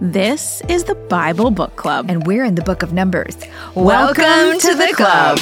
This is the Bible Book Club. And we're in the book of Numbers. Welcome, to, the club.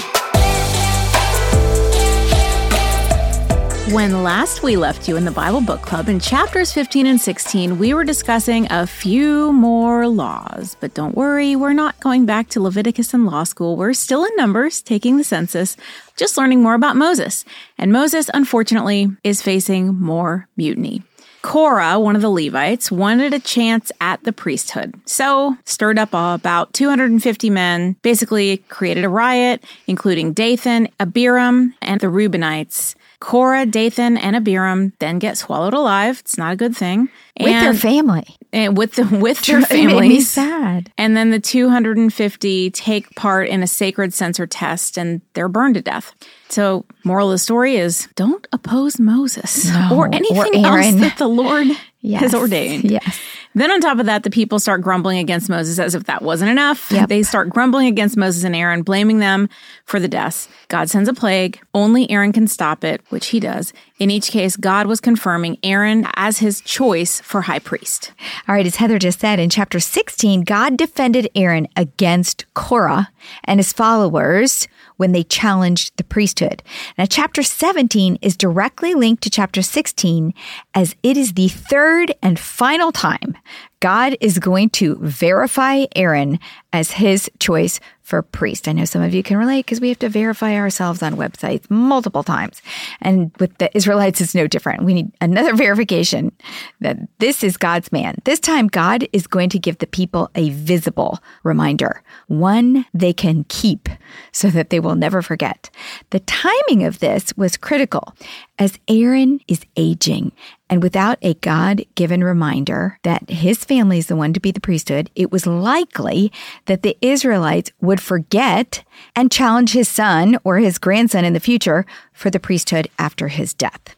When last we left you in the Bible Book Club in chapters 15 and 16, we were discussing a few more laws. But don't worry, we're not going back to Leviticus and law school. We're still in Numbers, taking the census, just learning more about Moses. And Moses, unfortunately, is facing more mutiny. Korah, one of the Levites, wanted a chance at the priesthood. So, stirred up about 250 men, basically created a riot, including Dathan, Abiram, and the Reubenites. Korah, Dathan, and Abiram then get swallowed alive. It's not a good thing. With their family. And with the with their families. Made sad. And then the 250 take part in a sacred censer test and they're burned to death. So, moral of the story is don't oppose Moses no, or anything or else that the Lord yes, has ordained. Yes. Then, on top of that, the people start grumbling against Moses as if that wasn't enough. Yep. They start grumbling against Moses and Aaron, blaming them for the deaths. God sends a plague. Only Aaron can stop it, which he does. In each case, God was confirming Aaron as his choice for high priest. All right, as Heather just said, in chapter 16, God defended Aaron against Korah and his followers when they challenged the priesthood. Now, chapter 17 is directly linked to chapter 16 as it is the third and final time God is going to verify Aaron as his choice for priest. I know some of you can relate because we have to verify ourselves on websites multiple times. And with the Israelites, it's no different. We need another verification that this is God's man. This time, God is going to give the people a visible reminder, one they can keep so that they will never forget. The timing of this was critical as Aaron is aging and without a God given reminder that his family is the one to be the priesthood, it was likely that the Israelites would forget and challenge his son or his grandson in the future for the priesthood after his death.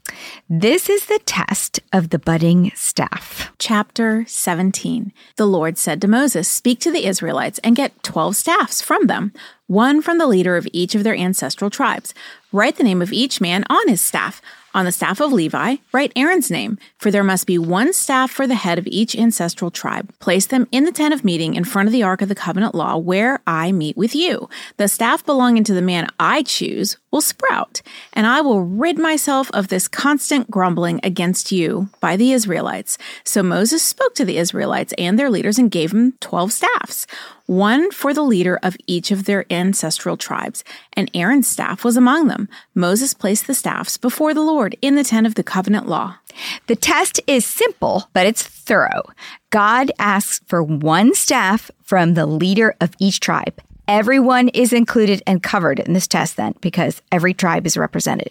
This is the test of the budding staff. Chapter 17 The Lord said to Moses, Speak to the Israelites and get 12 staffs from them, one from the leader of each of their ancestral tribes. Write the name of each man on his staff on the staff of Levi, write Aaron's name, for there must be one staff for the head of each ancestral tribe. Place them in the tent of meeting in front of the ark of the covenant law where I meet with you. The staff belonging to the man I choose will sprout, and I will rid myself of this constant grumbling against you by the Israelites. So Moses spoke to the Israelites and their leaders and gave them 12 staffs one for the leader of each of their ancestral tribes, and Aaron's staff was among them. Moses placed the staffs before the Lord in the tent of the covenant law. The test is simple, but it's thorough. God asks for one staff from the leader of each tribe. Everyone is included and covered in this test then because every tribe is represented.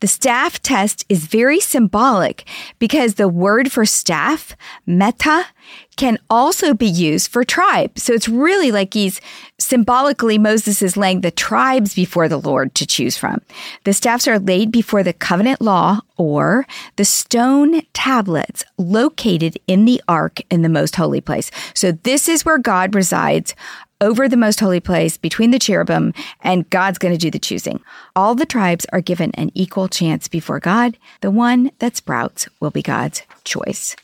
The staff test is very symbolic because the word for staff, meta, can also be used for tribe. So it's really like he's symbolically Moses is laying the tribes before the Lord to choose from. The staffs are laid before the covenant law or the stone tablets located in the ark in the most holy place. So this is where God resides over the most holy place between the cherubim, and God's going to do the choosing. All the tribes are given an equal chance before God. The one that sprouts will be God's choice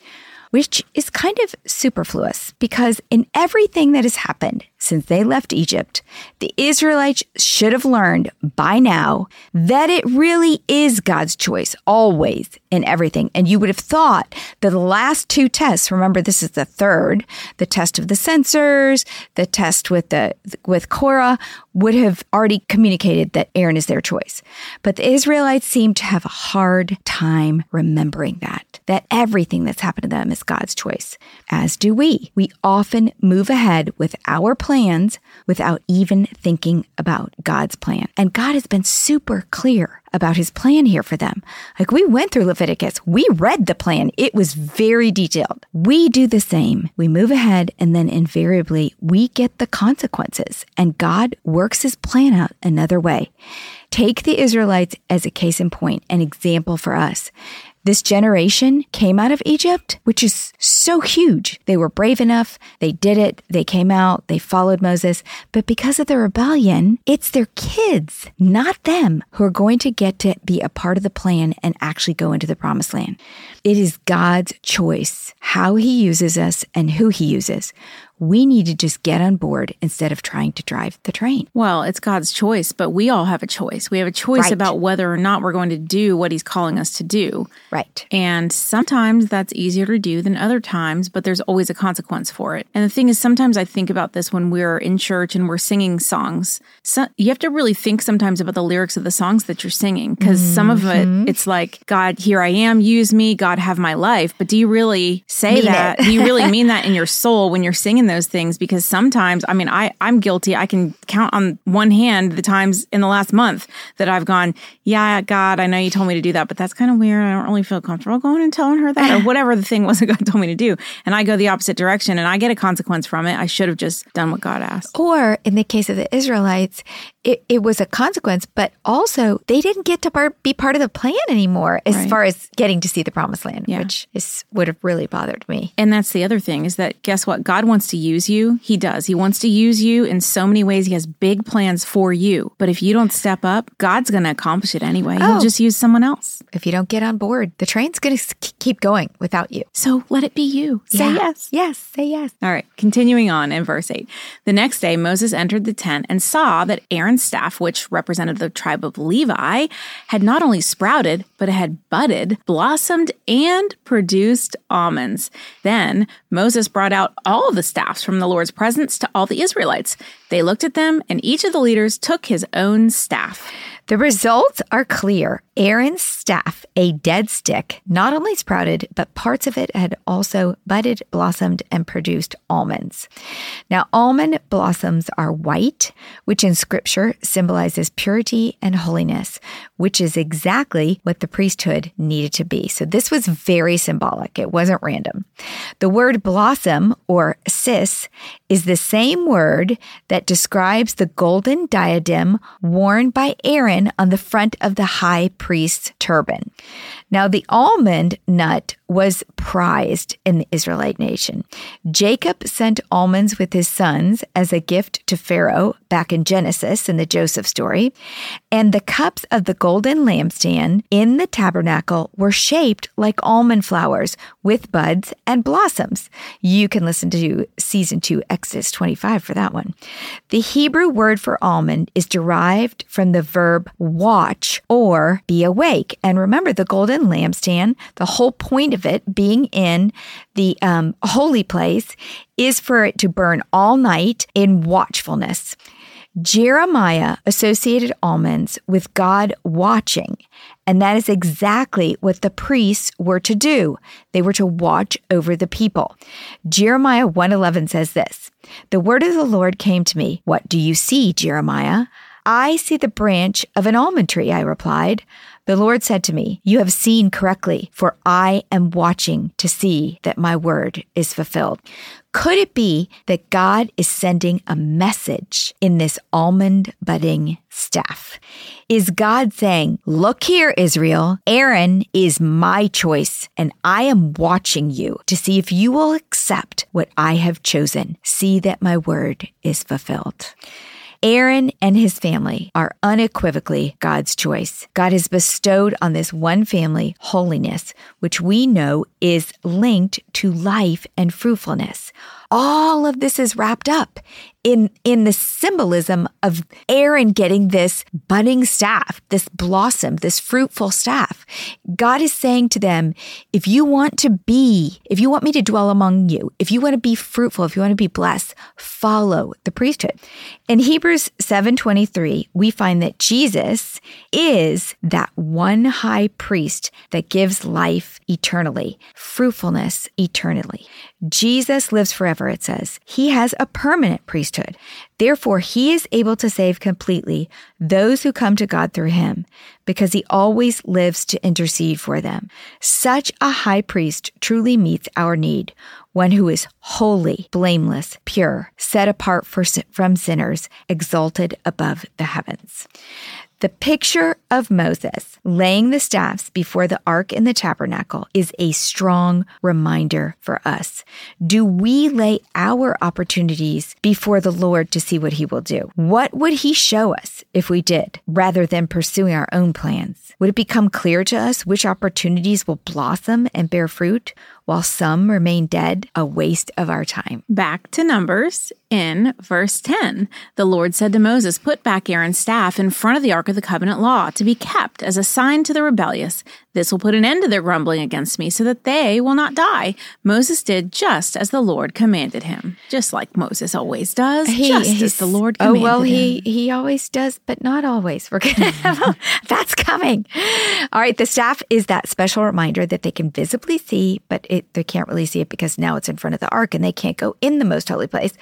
which is kind of superfluous because in everything that has happened since they left Egypt, the Israelites should have learned by now that it really is God's choice always in everything. And you would have thought that the last two tests, remember this is the third, the test of the censers, the test with the with Korah would have already communicated that Aaron is their choice. But the Israelites seem to have a hard time remembering that, that everything that's happened to them is God's choice. As do we. We often move ahead with our plans without even thinking about God's plan. And God has been super clear about his plan here for them. Like we went through Leviticus, we read the plan. It was very detailed. We do the same. We move ahead and then invariably we get the consequences and God works his plan out another way. Take the Israelites as a case in point, an example for us. This generation came out of Egypt, which is so huge. They were brave enough, they did it, they came out, they followed Moses. But because of the rebellion, it's their kids, not them, who are going to get to be a part of the plan and actually go into the promised land. It is God's choice how he uses us and who he uses. We need to just get on board instead of trying to drive the train. Well, it's God's choice, but we all have a choice. We have a choice Right. about whether or not we're going to do what He's calling us to do. Right. And sometimes that's easier to do than other times, but there's always a consequence for it. And the thing is, sometimes I think about this when we're in church and we're singing songs. So you have to really think sometimes about the lyrics of the songs that you're singing because some of it, mm-hmm. it's like, God, here I am, use me, God, have my life. But do you really say Mean that? do you really mean that in your soul when you're singing those things? Because sometimes, I mean, I, I'm guilty. I can count on one hand the times in the last month that I've gone, yeah, God, I know you told me to do that, but that's kind of weird. I don't really feel comfortable going and telling her that or whatever the thing was that God told me to do. And I go the opposite direction and I get a consequence from it. I should have just done what God asked. Or in the case of the Israelites, it, it was a consequence, but also they didn't get to par- be part of the plan anymore as Right. far as getting to see the promised land, Yeah. which is would have really bothered me. And that's the other thing is that guess what? God wants to use you. He does. He wants to use you in so many ways. He has big plans for you. But if you don't step up, God's going to accomplish it anyway. He'll Oh. just use someone else. If you don't get on board, the train's going to keep going without you. So let it be you. Say Yeah. yes. Yes, say yes. All right, continuing on in verse 8. The next day, Moses entered the tent and saw that Aaron's staff, which represented the tribe of Levi, had not only sprouted, but had budded, blossomed, and produced almonds. Then Moses brought out all the staffs from the Lord's presence to all the Israelites. They looked at them, and each of the leaders took his own staff. The results are clear. Aaron's staff, a dead stick, not only sprouted, but parts of it had also budded, blossomed, and produced almonds. Now, almond blossoms are white, which in scripture symbolizes purity and holiness, which is exactly what the priesthood needed to be. So this was very symbolic. It wasn't random. The word blossom or cis is the same word that describes the golden diadem worn by Aaron on the front of the high priest's turban. Now, the almond nut was prized in the Israelite nation. Jacob sent almonds with his sons as a gift to Pharaoh back in Genesis in the Joseph story. And the cups of the golden lampstand in the tabernacle were shaped like almond flowers with buds and blossoms. You can listen to season 2 Exodus 25 for that one. The Hebrew word for almond is derived from the verb watch or be awake. And remember the golden lampstand, the whole point of it being in the um, holy place is for it to burn all night in watchfulness. Jeremiah associated almonds with God watching, and that is exactly what the priests were to do. They were to watch over the people. Jeremiah 1:11 says this: "The word of the Lord came to me, what do you see, Jeremiah?" I see the branch of an almond tree, I replied. The Lord said to me, You have seen correctly, for I am watching to see that my word is fulfilled. Could it be that God is sending a message in this almond budding staff? Is God saying, Look here, Israel, Aaron is my choice, and I am watching you to see if you will accept what I have chosen. See that my word is fulfilled. Aaron and his family are unequivocally God's choice. God has bestowed on this one family holiness, which we know is linked to life and fruitfulness. All of this is wrapped up in, in the symbolism of Aaron getting this budding staff, this blossom, this fruitful staff. God is saying to them, if you want to be, if you want me to dwell among you, if you want to be fruitful, if you want to be blessed, follow the priesthood. In Hebrews 7:23, we find that Jesus is that one high priest that gives life eternally, fruitfulness eternally. Jesus lives forever, it says. He has a permanent priesthood. Therefore, he is able to save completely those who come to God through him because he always lives to intercede for them. Such a high priest truly meets our need, one who is holy, blameless, pure, set apart for, from sinners, exalted above the heavens. The picture of Moses laying the staffs before the ark in the tabernacle is a strong reminder for us. Do we lay our opportunities before the Lord to see what he will do? What would he show us if we did rather than pursuing our own plans? Would it become clear to us which opportunities will blossom and bear fruit while some remain dead, a waste of our time. Back to Numbers in verse 10. The Lord said to Moses, Put back Aaron's staff in front of the ark of the covenant law to be kept as a sign to the rebellious. This will put an end to their grumbling against me so that they will not die. Moses did just as the Lord commanded him, just like Moses always does, he, just as the Lord Oh, well, he, him. he always does, but not always. We're going to have that's coming. All right. The staff is that special reminder that they can visibly see, but it it, they can't really see it because now it's in front of the ark and they can't go in the most holy place.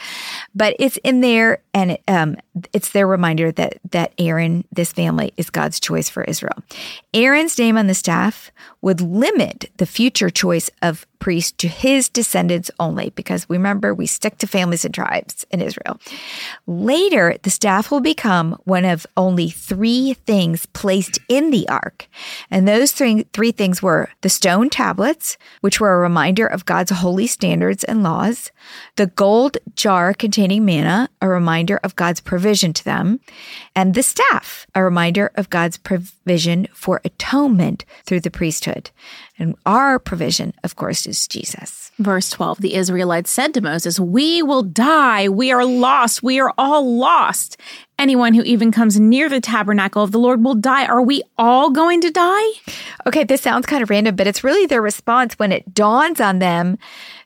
But it's in there, and it, um, it's their reminder that that Aaron, this family, is God's choice for Israel. Aaron's name on the staff would limit the future choice of priest to his descendants only, because remember, we stick to families and tribes in Israel. Later, the staff will become one of only three things placed in the ark. And those three, three things were the stone tablets, which were a reminder of God's holy standards and laws, the gold jar containing manna, a reminder of God's provision to them, and the staff, a reminder of God's provision for atonement through the priesthood. And our provision, of course, is Jesus. Verse 12 The Israelites said to Moses, We will die. We are lost. We are all lost. Anyone who even comes near the tabernacle of the Lord will die. Are we all going to die? Okay, this sounds kind of random, but it's really their response when it dawns on them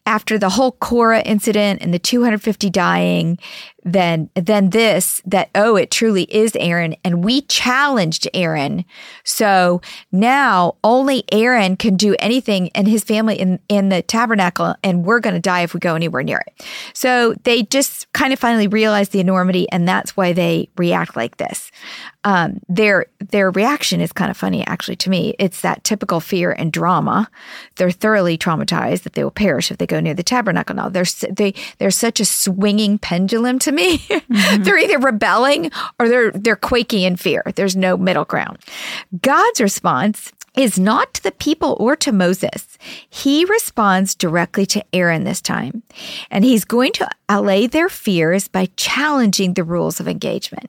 after the whole Korah incident and the 250 dying, then then this that oh it truly is Aaron and we challenged Aaron. So now only Aaron can do anything and his family in in the tabernacle and we're going to die if we go anywhere near it. So they just kind of finally realized the enormity and that's why they react like this. Um, their their reaction is kind of funny actually to me. It's that typical fear and drama. They're thoroughly traumatized that they will perish if they go near the tabernacle. Now they're they they're such a swinging pendulum to me. Mm-hmm. they're either rebelling or they're they're quaking in fear. There's no middle ground. God's response is not to the people or to Moses. He responds directly to Aaron this time. And he's going to allay their fears by challenging the rules of engagement.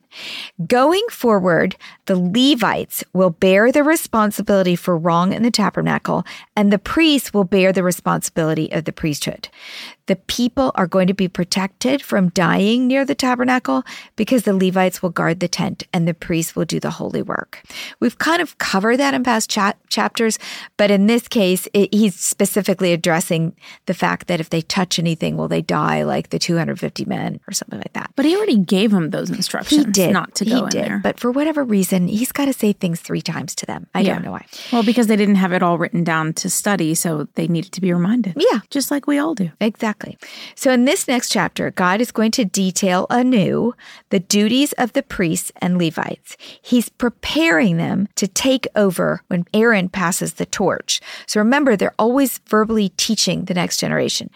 Going forward, the Levites will bear the responsibility for wrong in the tabernacle, and the priests will bear the responsibility of the priesthood. The people are going to be protected from dying near the tabernacle because the Levites will guard the tent and the priests will do the holy work. We've kind of covered that in past cha- chapters, but in this case, it, he's specifically addressing the fact that if they touch anything, will they die like the 250 men or something like that. But he already gave them those instructions he did. not to go he in did. there. But for whatever reason, he's got to say things three times to them. I Yeah. don't know why. Well, because they didn't have it all written down to study, so they needed to be reminded. Yeah. Just like we all do. Exactly. So, in this next chapter, God is going to detail anew the duties of the priests and Levites. He's preparing them to take over when Aaron passes the torch. So, remember, they're always verbally teaching the next generation.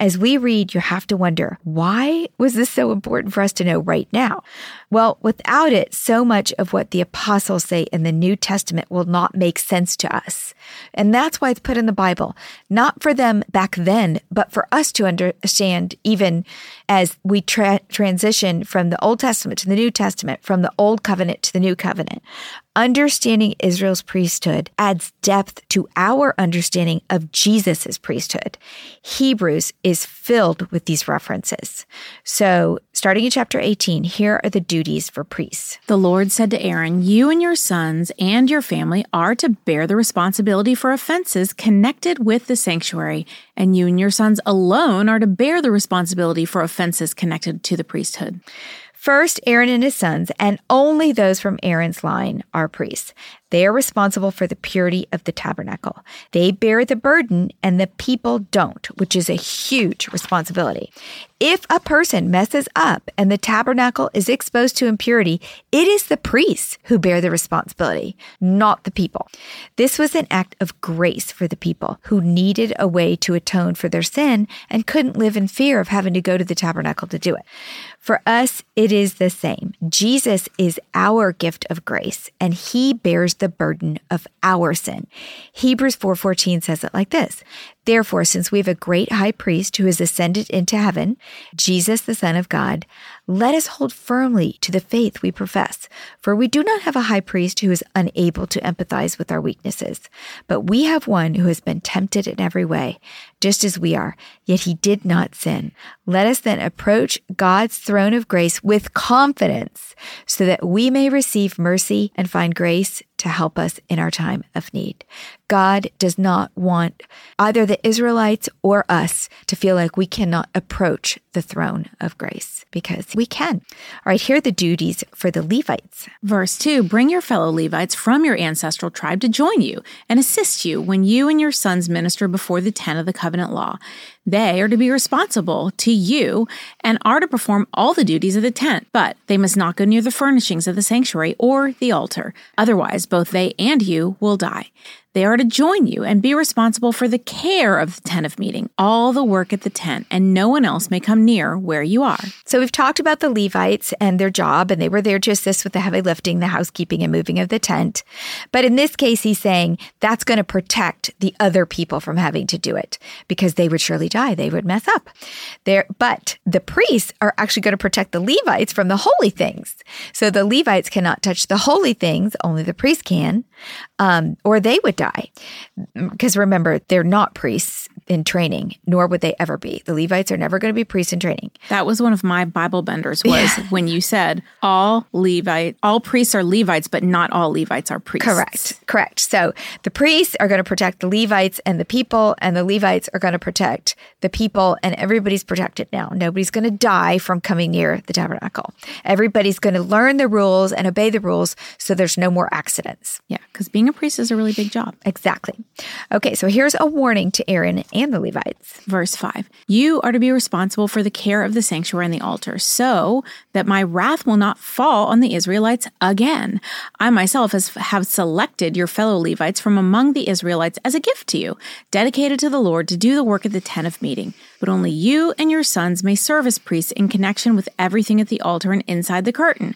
As we read, you have to wonder why was this so important for us to know right now? Well, without it, so much of what the apostles say in the New Testament will not make sense to us. And that's why it's put in the Bible, not for them back then, but for us to understand even as we tra- transition from the Old Testament to the New Testament, from the Old Covenant to the New Covenant. Understanding Israel's priesthood adds depth to our understanding of Jesus' priesthood. Hebrews is filled with these references. So, starting in chapter 18, here are the duties for priests. The Lord said to Aaron, You and your sons and your family are to bear the responsibility for offenses connected with the sanctuary, and you and your sons alone are to bear the responsibility for offenses connected to the priesthood. First, Aaron and his sons, and only those from Aaron's line, are priests. They are responsible for the purity of the tabernacle. They bear the burden and the people don't, which is a huge responsibility. If a person messes up and the tabernacle is exposed to impurity, it is the priests who bear the responsibility, not the people. This was an act of grace for the people who needed a way to atone for their sin and couldn't live in fear of having to go to the tabernacle to do it. For us, it is the same. Jesus is our gift of grace, and he bears the burden of our sin. Hebrews 4:14 says it like this: Therefore, since we have a great high priest who has ascended into heaven, Jesus the Son of God, let us hold firmly to the faith we profess. For we do not have a high priest who is unable to empathize with our weaknesses, but we have one who has been tempted in every way, just as we are, yet he did not sin. Let us then approach God's throne of grace with confidence so that we may receive mercy and find grace to help us in our time of need. God does not want either the Israelites or us to feel like we cannot approach the throne of grace because we can. All right, here are the duties for the Levites. Verse 2 Bring your fellow Levites from your ancestral tribe to join you and assist you when you and your sons minister before the tent of the covenant law. They are to be responsible to you and are to perform all the duties of the tent, but they must not go near the furnishings of the sanctuary or the altar. Otherwise, both they and you will die. They are to join you and be responsible for the care of the tent of meeting, all the work at the tent, and no one else may come near where you are. So we've talked about the Levites and their job, and they were there to assist with the heavy lifting, the housekeeping, and moving of the tent. But in this case, he's saying that's going to protect the other people from having to do it because they would surely die. They would mess up. There, but the priests are actually going to protect the Levites from the holy things. So the Levites cannot touch the holy things; only the priests can, um, or they would die. Because remember, they're not priests in training, nor would they ever be. The Levites are never going to be priests in training. That was one of my Bible benders was yeah. when you said all Levite, all priests are Levites, but not all Levites are priests. Correct. Correct. So the priests are going to protect the Levites and the people, and the Levites are going to protect the people, and everybody's protected now. Nobody's going to die from coming near the tabernacle. Everybody's going to learn the rules and obey the rules so there's no more accidents. Yeah, because being a priest is a really big job. Exactly. Okay, so here's a warning to Aaron and the Levites. Verse 5 You are to be responsible for the care of the sanctuary and the altar, so that my wrath will not fall on the Israelites again. I myself has, have selected your fellow Levites from among the Israelites as a gift to you, dedicated to the Lord to do the work at the tent of meeting. But only you and your sons may serve as priests in connection with everything at the altar and inside the curtain.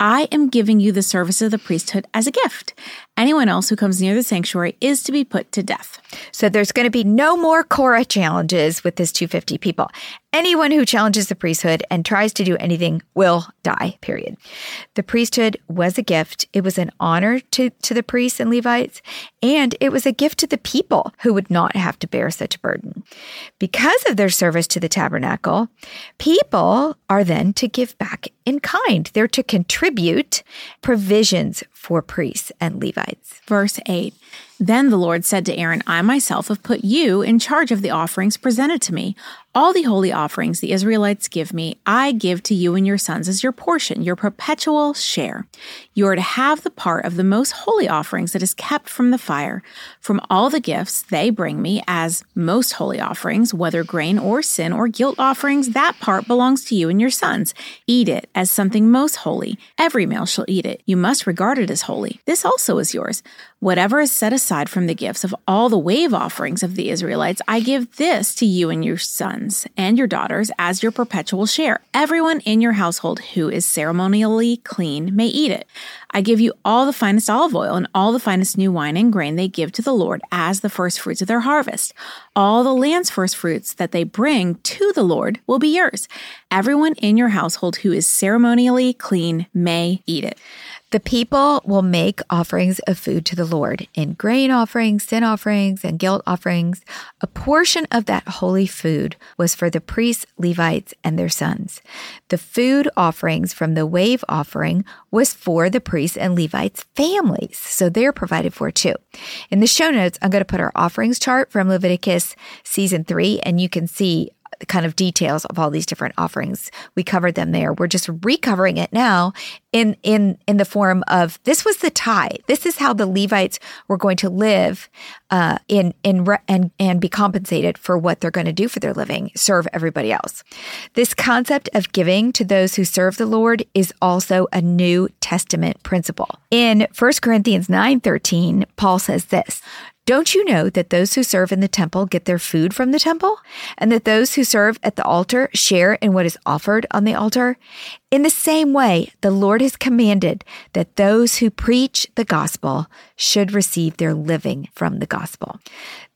I am giving you the service of the priesthood as a gift. Anyone else who comes near the sanctuary is to be put to death. So there's going to be no more Korah challenges with this 250 people. Anyone who challenges the priesthood and tries to do anything will die, period. The priesthood was a gift. It was an honor to, to the priests and Levites, and it was a gift to the people who would not have to bear such a burden. Because of their service to the tabernacle, people are then to give back in kind. They're to contribute provisions for priests and Levites. Verse 8 Then the Lord said to Aaron, I myself have put you in charge of the offerings presented to me. All the holy offerings the Israelites give me, I give to you and your sons as your portion, your perpetual share. You are to have the part of the most holy offerings that is kept from the fire. From all the gifts they bring me as most holy offerings, whether grain or sin or guilt offerings, that part belongs to you and your sons. Eat it as something most holy. Every male shall eat it. You must regard it as holy. This also is yours. Whatever is set aside from the gifts of all the wave offerings of the Israelites, I give this to you and your sons and your daughters as your perpetual share. Everyone in your household who is ceremonially clean may eat it. I give you all the finest olive oil and all the finest new wine and grain they give to the Lord as the first fruits of their harvest. All the land's first fruits that they bring to the Lord will be yours. Everyone in your household who is ceremonially clean may eat it. The people will make offerings of food to the Lord in grain offerings, sin offerings, and guilt offerings. A portion of that holy food was for the priests, Levites, and their sons. The food offerings from the wave offering was for the priests and Levites' families, so they're provided for too. In the show notes, I'm going to put our offerings chart from Leviticus season three, and you can see kind of details of all these different offerings. We covered them there. We're just recovering it now in in in the form of this was the tie. This is how the Levites were going to live uh, in in re- and and be compensated for what they're going to do for their living, serve everybody else. This concept of giving to those who serve the Lord is also a New Testament principle. In 1 Corinthians 9:13, Paul says this, don't you know that those who serve in the temple get their food from the temple, and that those who serve at the altar share in what is offered on the altar? In the same way, the Lord has commanded that those who preach the gospel should receive their living from the gospel.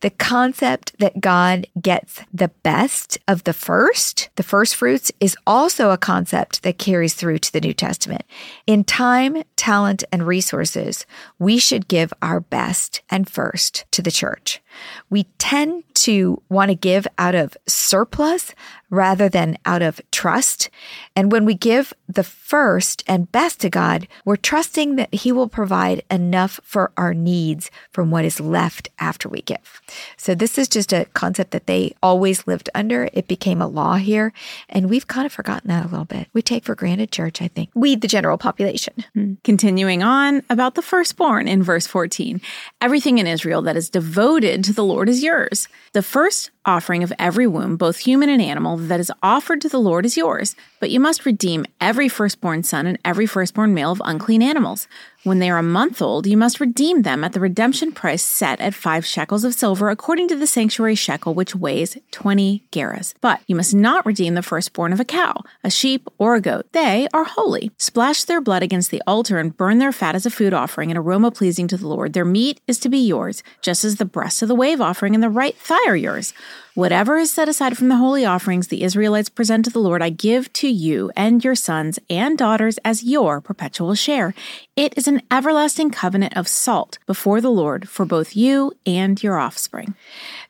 The concept that God gets the best of the first, the first fruits, is also a concept that carries through to the New Testament. In time, talent, and resources, we should give our best and first to the church. We tend to want to give out of surplus rather than out of trust. And when we give the first and best to God, we're trusting that He will provide enough for our needs from what is left after we give. So, this is just a concept that they always lived under. It became a law here, and we've kind of forgotten that a little bit. We take for granted church, I think. We, the general population. Hmm. Continuing on about the firstborn in verse 14 everything in Israel that is devoted to the Lord is yours. The first offering of every womb, both human and animal, that is offered to the Lord is yours, but you must redeem every firstborn son and every firstborn male of unclean animals. When they are a month old, you must redeem them at the redemption price set at five shekels of silver, according to the sanctuary shekel, which weighs 20 gerahs. But you must not redeem the firstborn of a cow, a sheep, or a goat. They are holy. Splash their blood against the altar and burn their fat as a food offering, an aroma pleasing to the Lord. Their meat is to be yours, just as the breast of the wave offering and the right thigh are yours. Whatever is set aside from the holy offerings the Israelites present to the Lord, I give to you and your sons and daughters as your perpetual share. It is an everlasting covenant of salt before the Lord for both you and your offspring.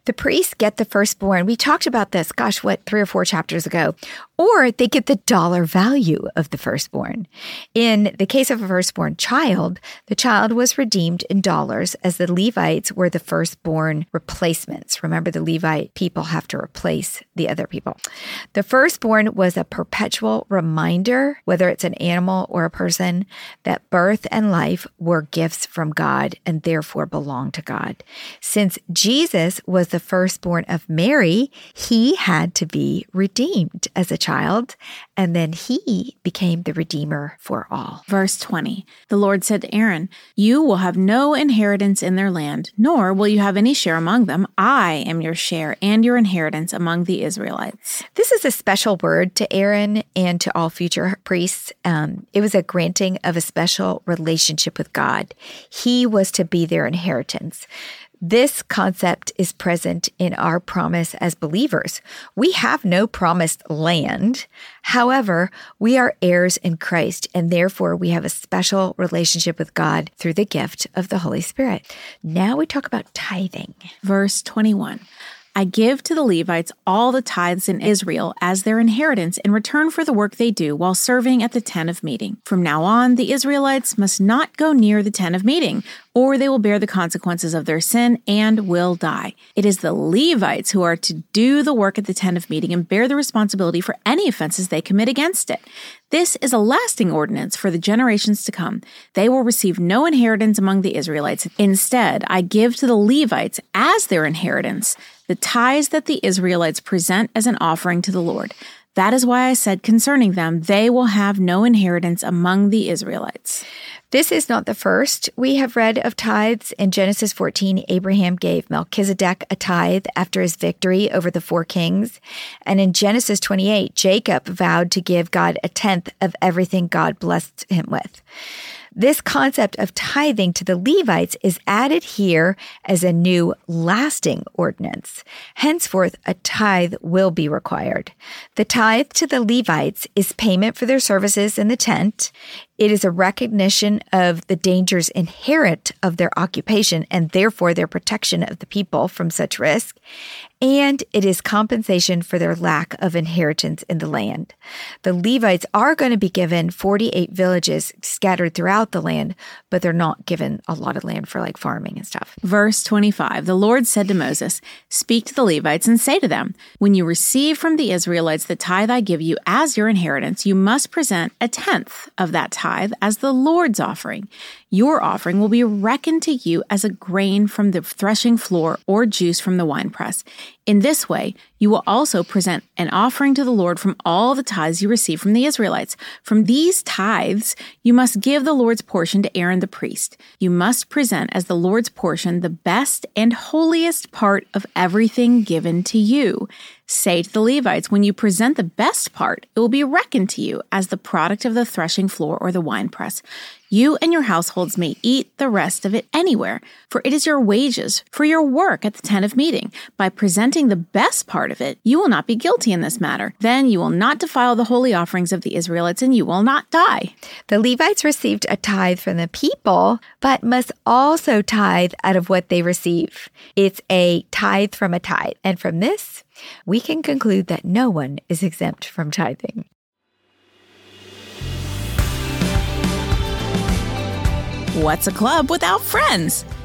The priests get the firstborn. We talked about this, gosh, what, three or four chapters ago. Or they get the dollar value of the firstborn. In the case of a firstborn child, the child was redeemed in dollars as the Levites were the firstborn replacements. Remember, the Levite people have to replace the other people. The firstborn was a perpetual reminder, whether it's an animal or a person, that birth and life were gifts from God and therefore belong to God. Since Jesus was the firstborn of Mary, he had to be redeemed as a child, and then he became the redeemer for all. Verse 20 The Lord said to Aaron, You will have no inheritance in their land, nor will you have any share among them. I am your share and your inheritance among the Israelites. This is a special word to Aaron and to all future priests. Um, it was a granting of a special relationship with God. He was to be their inheritance. This concept is present in our promise as believers. We have no promised land. However, we are heirs in Christ, and therefore we have a special relationship with God through the gift of the Holy Spirit. Now we talk about tithing. Verse 21. I give to the Levites all the tithes in Israel as their inheritance in return for the work they do while serving at the tent of meeting. From now on, the Israelites must not go near the tent of meeting, or they will bear the consequences of their sin and will die. It is the Levites who are to do the work at the tent of meeting and bear the responsibility for any offenses they commit against it. This is a lasting ordinance for the generations to come. They will receive no inheritance among the Israelites. Instead, I give to the Levites as their inheritance the tithes that the Israelites present as an offering to the Lord. That is why I said concerning them, they will have no inheritance among the Israelites. This is not the first we have read of tithes. In Genesis 14, Abraham gave Melchizedek a tithe after his victory over the four kings. And in Genesis 28, Jacob vowed to give God a tenth of everything God blessed him with. This concept of tithing to the Levites is added here as a new lasting ordinance. Henceforth, a tithe will be required. The tithe to the Levites is payment for their services in the tent. It is a recognition of the dangers inherent of their occupation and therefore their protection of the people from such risk. And it is compensation for their lack of inheritance in the land. The Levites are going to be given 48 villages scattered throughout the land, but they're not given a lot of land for like farming and stuff. Verse 25 The Lord said to Moses, Speak to the Levites and say to them, When you receive from the Israelites the tithe I give you as your inheritance, you must present a tenth of that tithe as the Lord's offering. Your offering will be reckoned to you as a grain from the threshing floor or juice from the winepress. In this way, you will also present an offering to the Lord from all the tithes you receive from the Israelites. From these tithes, you must give the Lord's portion to Aaron the priest. You must present as the Lord's portion the best and holiest part of everything given to you. Say to the Levites, when you present the best part, it will be reckoned to you as the product of the threshing floor or the winepress. You and your households may eat the rest of it anywhere, for it is your wages for your work at the tent of meeting. By presenting the best part of it, you will not be guilty in this matter. Then you will not defile the holy offerings of the Israelites, and you will not die. The Levites received a tithe from the people, but must also tithe out of what they receive. It's a tithe from a tithe. And from this, we can conclude that no one is exempt from tithing. What's a club without friends?